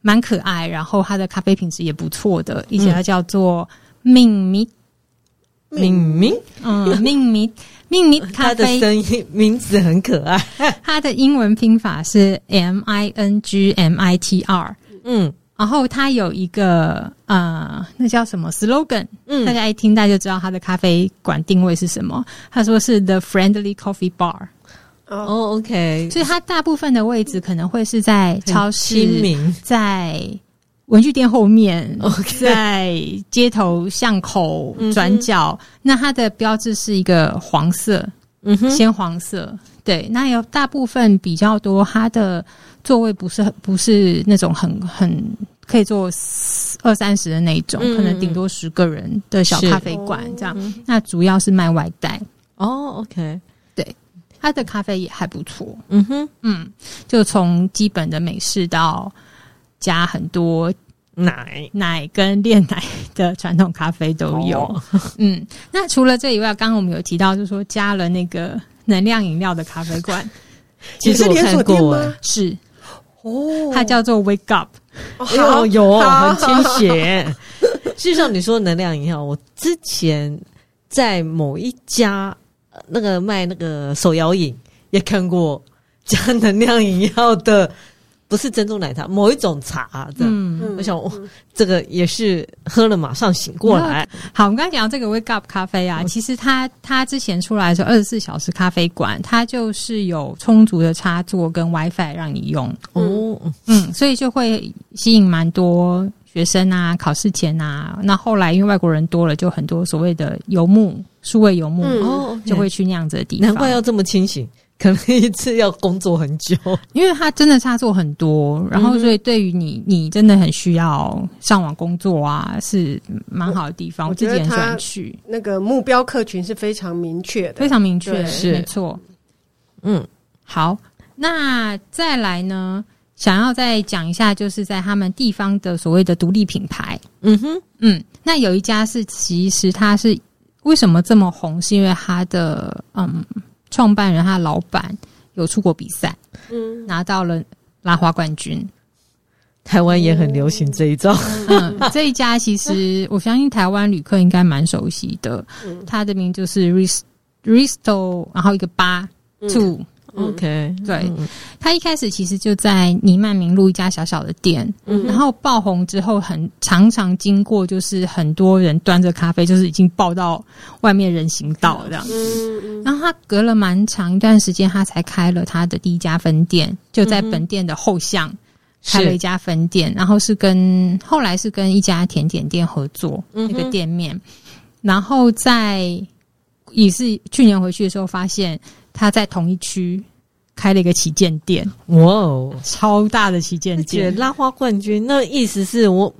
蛮可爱，然后它的咖啡品质也不错的一家，叫做命名命名，嗯，命名 [LAUGHS] 命名咖啡。它的声音名字很可爱，[LAUGHS] 它的英文拼法是 M I N G M I T R。嗯。然后它有一个呃，那叫什么 slogan？嗯，大家一听，大家就知道它的咖啡馆定位是什么。他说是 The Friendly Coffee Bar。哦，OK。所以它大部分的位置可能会是在超市、在文具店后面、在街头巷口转角。那它的标志是一个黄色，嗯哼，鲜黄色。对，那有大部分比较多，它的座位不是很不是那种很很可以坐二三十的那种，嗯、可能顶多十个人的小咖啡馆这样。哦、那主要是卖外带哦，OK，对，它的咖啡也还不错。嗯哼，嗯，就从基本的美式到加很多奶奶跟炼奶的传统咖啡都有。哦、嗯，那除了这以外，刚刚我们有提到，就是说加了那个。能量饮料的咖啡馆，[LAUGHS] 其实我看过，是哦，它叫做 Wake Up，哦，有很亲切。[LAUGHS] 事实上，你说能量饮料，我之前在某一家那个卖那个手摇饮也看过加能量饮料的。不是珍珠奶茶，某一种茶这样。嗯，我想，嗯、这个也是喝了马上醒过来。好，我们刚才讲到这个 Wake Up 咖啡啊，嗯、其实它它之前出来的时候，二十四小时咖啡馆，它就是有充足的插座跟 WiFi 让你用。哦，嗯，所以就会吸引蛮多学生啊，考试前啊。那后来因为外国人多了，就很多所谓的游牧、数位游牧，哦，就会去那样子的地方。难怪要这么清醒。可能一次要工作很久，因为它真的差错很多，然后所以对于你，你真的很需要上网工作啊，是蛮好的地方。我，我自己很喜欢去。那个目标客群是非常明确的，非常明确，对是没错。嗯，好，那再来呢？想要再讲一下，就是在他们地方的所谓的独立品牌。嗯哼，嗯，那有一家是，其实它是为什么这么红？是因为它的嗯。创办人他的老板有出国比赛，嗯，拿到了拉花冠军。台湾也很流行这一招，嗯，这一家其实我相信台湾旅客应该蛮熟悉的，它的名就是 Risto，然后一个八 two。OK，对，他一开始其实就在尼曼明路一家小小的店，嗯、然后爆红之后，很常常经过，就是很多人端着咖啡，就是已经爆到外面人行道这样。子。然后他隔了蛮长一段时间，他才开了他的第一家分店，就在本店的后巷开了一家分店，然后是跟后来是跟一家甜点店合作那个店面，然后在也是去年回去的时候发现。他在同一区开了一个旗舰店，哇哦，超大的旗舰店！拉花冠军，那意思是我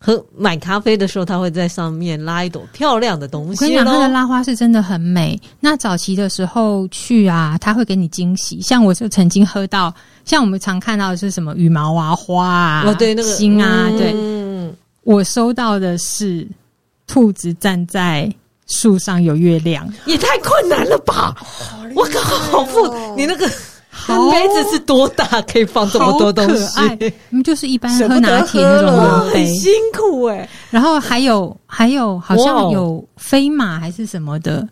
喝买咖啡的时候，他会在上面拉一朵漂亮的东西。我跟你讲，他的拉花是真的很美。那早期的时候去啊，他会给你惊喜。像我就曾经喝到，像我们常看到的是什么羽毛啊、花啊、哦、对那个心啊，嗯、对。我收到的是兔子站在。树上有月亮，也太困难了吧！我靠，好富，你那个杯子是多大？可以放这么多东西？你们就是一般喝拿铁那种圆杯，很辛苦哎。然后还有还有，好像有飞马还是什么的。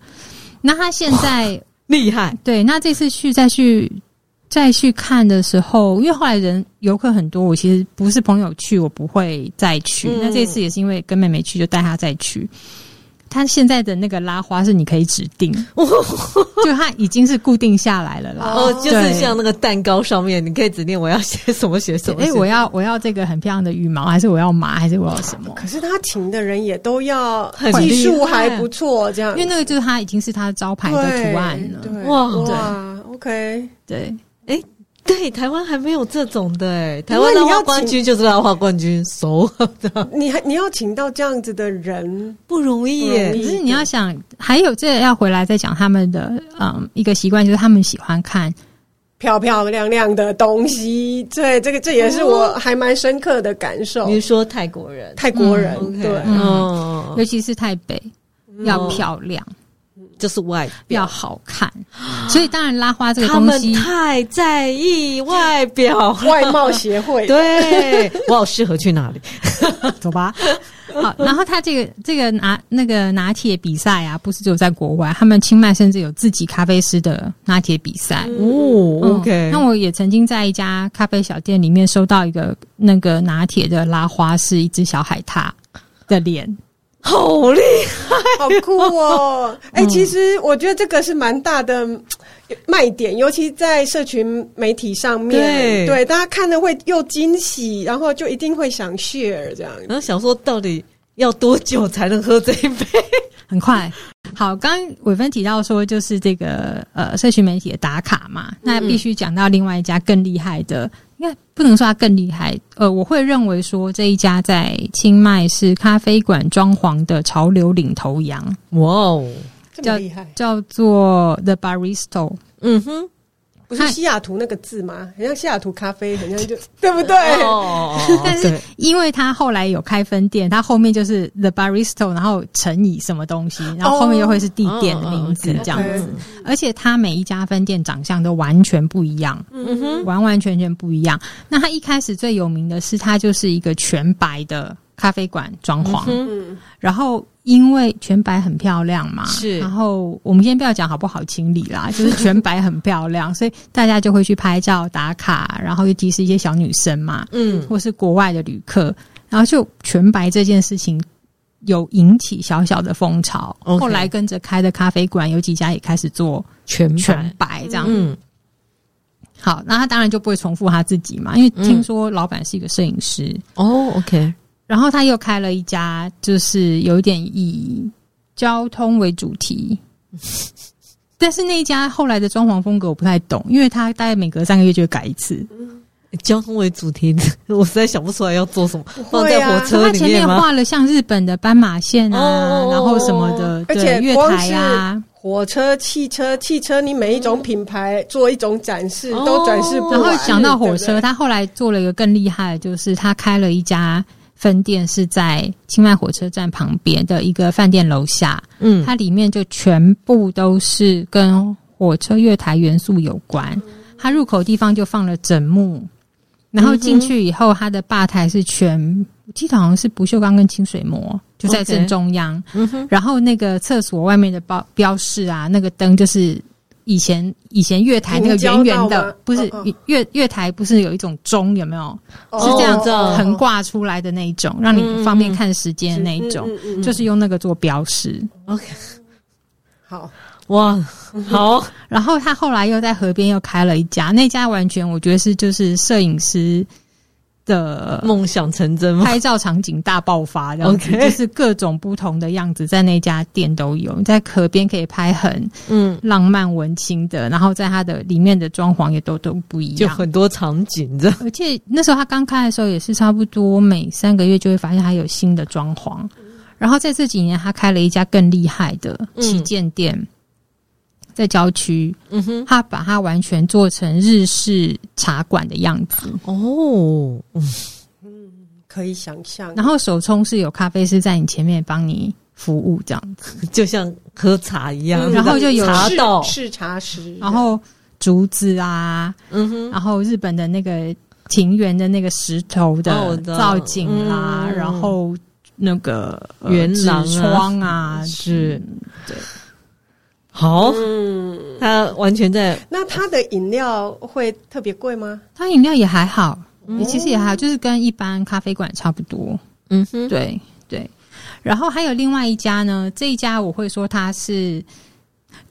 那他现在厉害，对。那这次去再去再去看的时候，因为后来人游客很多，我其实不是朋友去，我不会再去。那这次也是因为跟妹妹去，就带她再去。它现在的那个拉花是你可以指定，[LAUGHS] 就它已经是固定下来了啦。哦，就是像那个蛋糕上面，你可以指定我要写什么写什么。哎，我要我要这个很漂亮的羽毛，还是我要麻，还是我要什么？可是他请的人也都要技术还不错，这样，因为那个就是他已经是他招牌的图案了。哇哇，OK，对，哎。对，台湾还没有这种的哎，台湾的花冠军就是拉花冠军，熟的。[LAUGHS] 你还你要请到这样子的人 [LAUGHS] 不容易耶。可是你要想，还有这个要回来再讲他们的嗯一个习惯，就是他们喜欢看漂漂亮亮的东西。对，这个这也是我还蛮深刻的感受。比如说泰国人，泰国人、嗯、对，嗯，嗯、尤其是台北、嗯、要漂亮。就是外表好看，所以当然拉花这个东西，他们太在意外表，外貌协会。对，[LAUGHS] 我好适合去哪里？[LAUGHS] 走吧。好，然后他这个这个拿那个拿铁比赛啊，不是只有在国外，他们清迈甚至有自己咖啡师的拿铁比赛。哦，OK。那我也曾经在一家咖啡小店里面收到一个那个拿铁的拉花，是一只小海獭的脸。好厉害，好酷哦！[LAUGHS] 哎、欸，其实我觉得这个是蛮大的卖点，尤其在社群媒体上面，对，对大家看了会又惊喜，然后就一定会想 share 这样。然后想说，到底要多久才能喝这一杯？[LAUGHS] 很快。好，刚刚伟芬提到说，就是这个呃，社群媒体的打卡嘛，那必须讲到另外一家更厉害的。应该不能说它更厉害，呃，我会认为说这一家在清迈是咖啡馆装潢的潮流领头羊。哇哦，这么厉害，叫做 The Barista。嗯哼。不是西雅图那个字吗？很像西雅图咖啡，很像就 [LAUGHS] 对不对？哦，[LAUGHS] 但是因为他后来有开分店，他后面就是 The Barista，然后乘以什么东西，然后后面又会是地点的名字这样子。而且他每一家分店长相都完全不一样，嗯哼，完完全全不一样。那他一开始最有名的是，他就是一个全白的咖啡馆装潢，嗯，然后。因为全白很漂亮嘛，是。然后我们先不要讲好不好清理啦，[LAUGHS] 就是全白很漂亮，所以大家就会去拍照打卡，然后尤其是一些小女生嘛，嗯，或是国外的旅客，然后就全白这件事情有引起小小的风潮。后来跟着开的咖啡馆有几家也开始做全全白这样。嗯，好，那他当然就不会重复他自己嘛，因为听说老板是一个摄影师。哦，OK。然后他又开了一家，就是有一点以交通为主题，[LAUGHS] 但是那一家后来的装潢风格我不太懂，因为他大概每隔三个月就会改一次。交通为主题，[LAUGHS] 我实在想不出来要做什么。放在火车里面吗？他前面画了像日本的斑马线啊，然后什么的，而且月台啊，火车、汽车、汽车，你每一种品牌做一种展示，都展示不完。然后讲到火车，他后来做了一个更厉害的，就是他开了一家。分店是在清迈火车站旁边的一个饭店楼下，嗯，它里面就全部都是跟火车月台元素有关。它入口地方就放了枕木，然后进去以后，它的吧台是全，我记得好像是不锈钢跟清水模，就在正中央。嗯哼，然后那个厕所外面的标标示啊，那个灯就是。以前以前月台那个圆圆的，不是月月台不是有一种钟有没有？哦、是这样子横挂出来的那一种，哦、让你方便看时间的那一种，嗯嗯嗯、就是用那个做标识。OK，好哇，[LAUGHS] 好。然后他后来又在河边又开了一家，那家完全我觉得是就是摄影师。的梦想成真吗？拍照场景大爆发，然后就是各种不同的样子，在那家店都有。你在河边可以拍很嗯浪漫文青的，嗯、然后在它的里面的装潢也都都不一样，就很多场景。而且那时候他刚开的时候也是差不多每三个月就会发现他有新的装潢，然后在这几年他开了一家更厉害的旗舰店。嗯在郊区，嗯哼，他把它完全做成日式茶馆的样子。哦，嗯，可以想象。然后手冲是有咖啡师在你前面帮你服务，这样子。[LAUGHS] 就像喝茶一样。嗯、然后就有茶道。试茶师，然后竹子啊，嗯哼，然后日本的那个庭园的那个石头的造景啦，嗯、然后那个圆廊窗啊，是，对。好，嗯，他完全在。那他的饮料会特别贵吗？他饮料也还好，也其实也还好，就是跟一般咖啡馆差不多。嗯哼，对对。然后还有另外一家呢，这一家我会说它是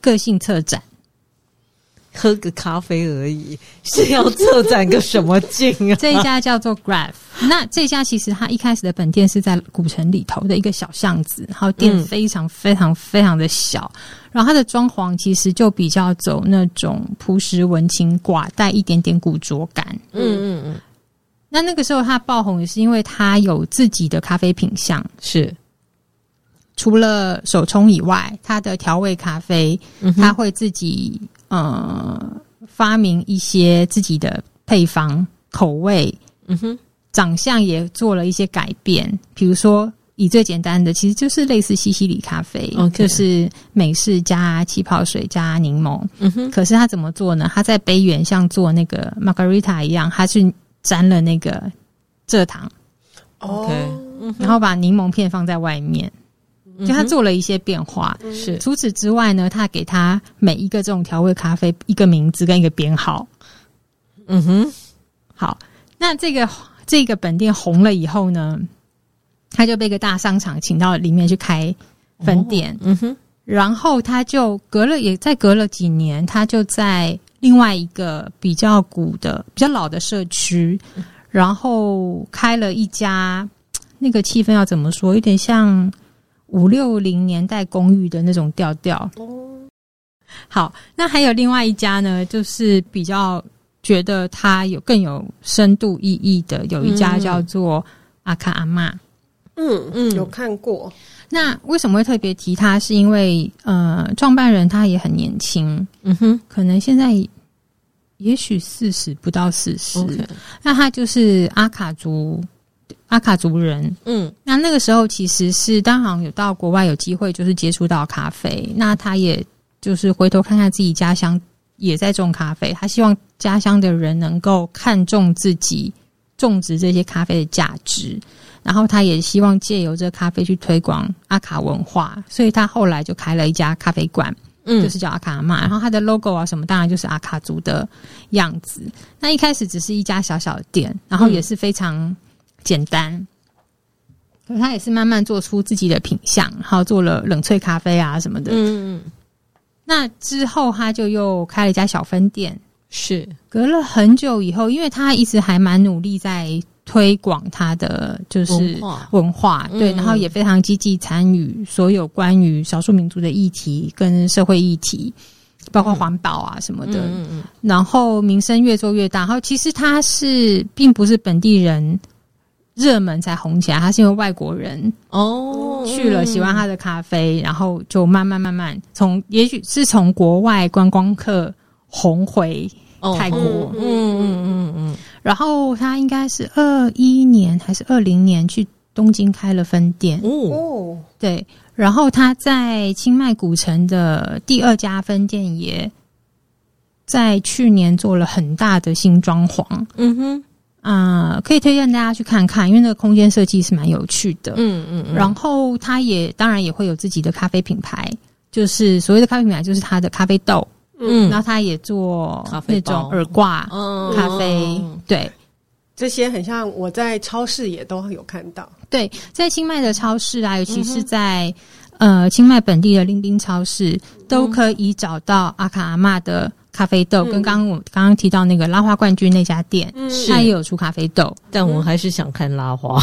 个性策展。喝个咖啡而已，是要策展个什么劲啊？这一家叫做 Graph，那这家其实它一开始的本店是在古城里头的一个小巷子，然后店非常非常非常的小，嗯、然后它的装潢其实就比较走那种朴实文青寡，带一点点古着感。嗯嗯嗯。那那个时候它爆红也是因为它有自己的咖啡品相，是。除了手冲以外，它的调味咖啡，它会自己呃发明一些自己的配方口味，嗯哼，长相也做了一些改变。比如说，以最简单的，其实就是类似西西里咖啡，Okay. 就是美式加气泡水加柠檬。嗯哼，可是他怎么做呢？他在杯缘像做那个 Margarita 一样，他去沾了那个蔗糖，OK，然后把柠檬片放在外面。就他做了一些变化，是、嗯、除此之外呢，他给他每一个这种调味咖啡一个名字跟一个编号。嗯哼，好，那这个这个本店红了以后呢，他就被一个大商场请到里面去开分店。哦、嗯哼，然后他就隔了也再隔了几年，他就在另外一个比较古的、比较老的社区，然后开了一家，那个气氛要怎么说？有点像。五六零年代公寓的那种调调。哦，好，那还有另外一家呢，就是比较觉得它有更有深度意义的，有一家叫做阿卡阿妈。嗯嗯，有看过。那为什么会特别提他？是因为呃，创办人他也很年轻。嗯哼，可能现在也许四十不到四十。Okay. 那他就是阿卡族。阿卡族人，嗯，那那个时候其实是当然有到国外有机会，就是接触到咖啡。那他也就是回头看看自己家乡也在种咖啡，他希望家乡的人能够看重自己种植这些咖啡的价值，然后他也希望借由这咖啡去推广阿卡文化，所以他后来就开了一家咖啡馆，嗯，就是叫阿卡阿嬷。然后他的 logo 啊什么，当然就是阿卡族的样子。那一开始只是一家小小的店，然后也是非常。简单，可是他也是慢慢做出自己的品相，然后做了冷萃咖啡啊什么的。嗯嗯。那之后他就又开了一家小分店，是隔了很久以后，因为他一直还蛮努力在推广他的就是文化，文化对，然后也非常积极参与所有关于少数民族的议题跟社会议题，包括环保啊什么的。嗯嗯。然后名声越做越大，然后其实他是并不是本地人。热门才红起来，他是因为外国人哦。去了喜欢他的咖啡，然后就慢慢慢慢从，也许是从国外观光客红回泰国，嗯嗯嗯嗯，然后他应该是二一年还是二零年去东京开了分店。哦，对，然后他在清迈古城的第二家分店也在去年做了很大的新装潢，嗯哼。啊、呃，可以推荐大家去看看，因为那个空间设计是蛮有趣的。嗯嗯，嗯，然后它也当然也会有自己的咖啡品牌，就是所谓的咖啡品牌，就是它的咖啡豆。嗯，然后他也做那种耳挂咖啡，嗯、对，这些很像我在超市也都有看到。对，在清迈的超市啊，尤其是在、嗯、呃清迈本地的拎冰超市，都可以找到阿卡阿妈的。咖啡豆跟刚刚我刚刚提到那个拉花冠军那家店，嗯，他也有出咖啡豆，但我还是想看拉花，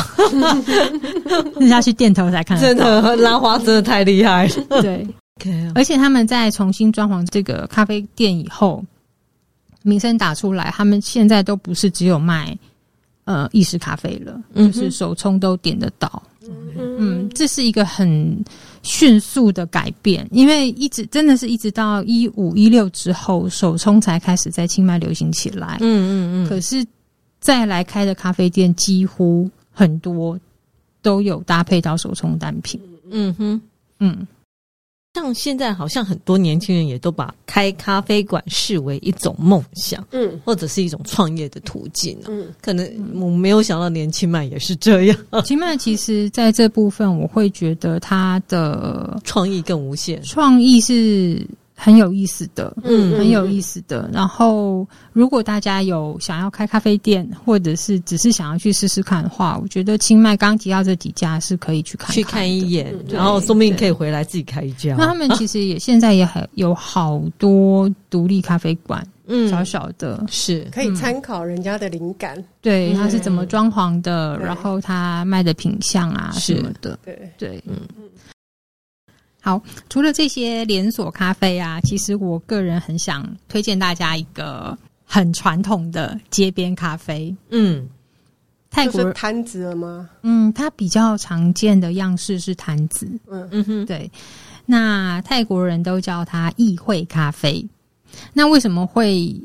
[LAUGHS] 那要去店头才看。真的，拉花真的太厉害了。对，[LAUGHS] okay. 而且他们在重新装潢这个咖啡店以后，名声打出来，他们现在都不是只有卖呃意式咖啡了，嗯，就是手冲都点得到。嗯，嗯，这是一个很。迅速的改变，因为一直真的是一直到一五一六之后，手冲才开始在清迈流行起来。嗯嗯嗯。可是再来开的咖啡店，几乎很多都有搭配到手冲单品。嗯哼，嗯。像现在好像很多年轻人也都把开咖啡馆视为一种梦想，嗯，或者是一种创业的途径，嗯，可能我没有想到年轻麦也是这样。轻 [LAUGHS] 麦其实在这部分，我会觉得他的创意更无限，创意是。很有意思的，嗯，很有意思的。然后，如果大家有想要开咖啡店，或者是只是想要去试试看的话，我觉得清迈刚提到这几家是可以去看看，去看一眼，然后说不定可以回来自己开一家。那他们其实也现在也很有好多独立咖啡馆，嗯，小小的，是。可以参考人家的灵感，对，他是怎么装潢的，然后他卖的品相啊什么的，对。对，嗯。好，除了这些连锁咖啡啊，其实我个人很想推荐大家一个很传统的街边咖啡。嗯，泰国摊子了吗？嗯，它比较常见的样式是摊子。嗯嗯哼，对。那泰国人都叫它议会咖啡。那为什么会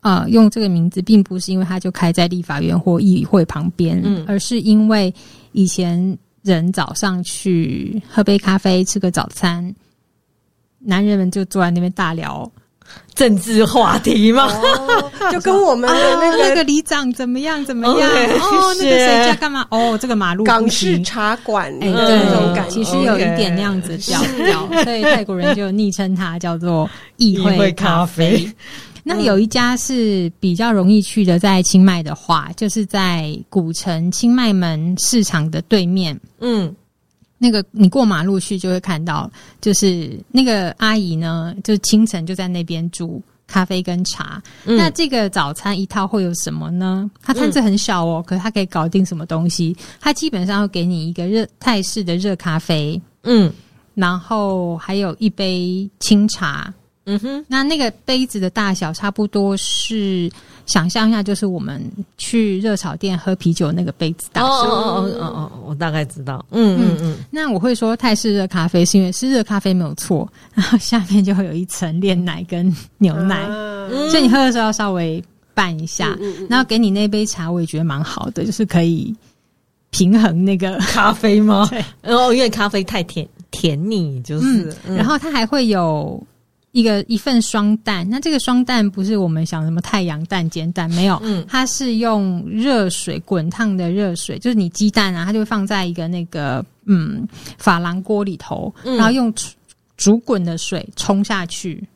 呃用这个名字，并不是因为它就开在立法院或议会旁边，嗯，而是因为以前人早上去喝杯咖啡，吃个早餐，男人们就坐在那边大聊。政治话题嘛？哦、就跟我们的那个、哦、那个里长怎么样怎么样哦，那个谁家干嘛？哦，这个马路港式茶馆，哎，对，这种感觉其实有一点那样子调调，okay, 所以泰国人就昵称它叫做 [LAUGHS] 议会咖啡。那有一家是比较容易去的，在清迈的话，就是在古城清迈门市场的对面。嗯。那个你过马路去就会看到，就是那个阿姨呢，就清晨就在那边煮咖啡跟茶。嗯、那这个早餐一套会有什么呢？它摊子很小哦，嗯、可是它可以搞定什么东西？它基本上会给你一个热泰式的热咖啡，嗯，然后还有一杯清茶。嗯哼，那那个杯子的大小差不多是，想象一下，就是我们去热炒店喝啤酒那个杯子大小。哦哦哦哦哦，我大概知道。嗯嗯嗯。那我会说泰式热咖啡，是因为是热咖啡没有错，然后下面就会有一层炼奶跟牛奶，嗯、所以你喝的时候要稍微拌一下。嗯、然后给你那杯茶，我也觉得蛮好的，就是可以平衡那个 [LAUGHS] 咖啡吗？对。然后因为咖啡太甜甜腻，就是。嗯、然后它还会有。一个一份双蛋，那这个双蛋不是我们想什么太阳蛋、煎蛋，没有，嗯，它是用热水滚烫的热水，就是你鸡蛋啊，它就会放在一个那个嗯珐琅锅里头，嗯、然后用煮滚的水冲下去，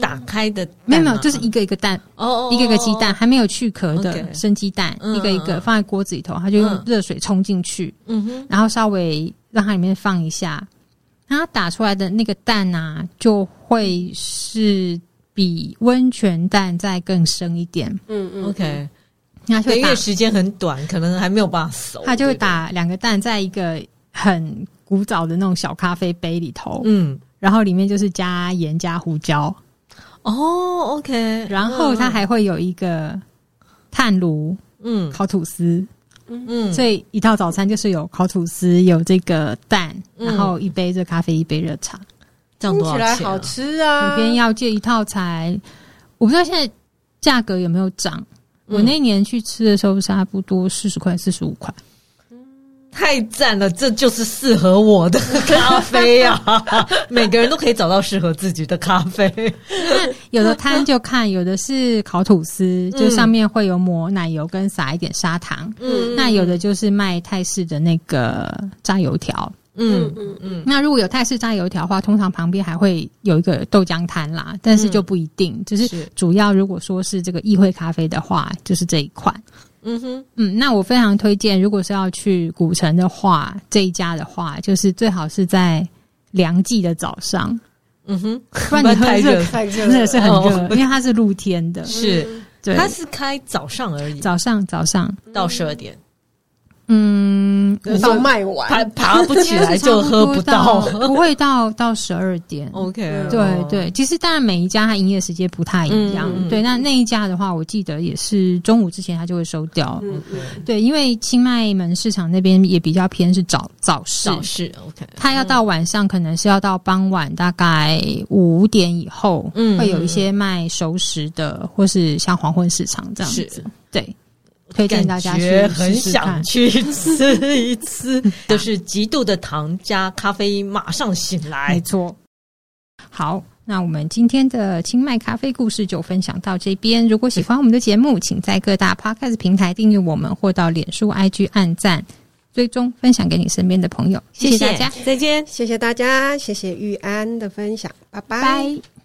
打开的没有没有，就是一个一个蛋哦，一个一个鸡蛋还没有去壳的生鸡蛋，一个一个放在锅子里头，它就用热水冲进去，嗯哼，然后稍微让它里面放一下。它打出来的那个蛋啊，就会是比温泉蛋再更深一点。嗯嗯，OK。那因为时间很短，可能还没有办法熟。它就会打两个蛋在一个很古早的那种小咖啡杯里头。嗯，然后里面就是加盐加胡椒。哦，OK。然后它还会有一个炭炉，嗯，烤吐司。嗯，所以一套早餐就是有烤吐司，有这个蛋，嗯、然后一杯热咖啡，一杯热茶，这样多少钱？听起来好吃啊！里边要借一套才，我不知道现在价格有没有涨。嗯、我那年去吃的时候差不多四十块，四十五块。太赞了，这就是适合我的 [LAUGHS] 咖啡呀、啊！每个人都可以找到适合自己的咖啡。那有的摊就看，有的是烤吐司，嗯、就上面会有抹奶油跟撒一点砂糖。嗯，那有的就是卖泰式的那个炸油条。嗯嗯嗯。那如果有泰式炸油条的话，通常旁边还会有一个豆浆摊啦，但是就不一定。嗯、就是主要如果说是这个议会咖啡的话，就是这一款。嗯哼，嗯，那我非常推荐，如果是要去古城的话，这一家的话，就是最好是在凉季的早上。嗯哼，不然你太热，太热，真的是很热，哦、因为它是露天的。是，对，它是开早上而已，早上早上。到十二点。嗯，到卖完，爬爬不起来就喝不到，[LAUGHS] 不会到到十二点。OK，对对，其实当然每一家它营业时间不太一样。对，那那一家的话，我记得也是中午之前它就会收掉。对，因为清迈门市场那边也比较偏是早早市，早市 OK，它要到晚上可能是要到傍晚大概五点以后，嗯，会有一些卖熟食的，或是像黄昏市场这样子。对。推荐大家去很想去吃一次，[LAUGHS] 就是极度的糖加咖啡，马上醒来。没错。好，那我们今天的清迈咖啡故事就分享到这边。如果喜欢我们的节目，请在各大 Podcast 平台订阅我们，或到脸书 IG 按赞、追踪、分享给你身边的朋友。谢谢大家，再见，谢谢大家，谢谢玉安的分享，拜拜。拜。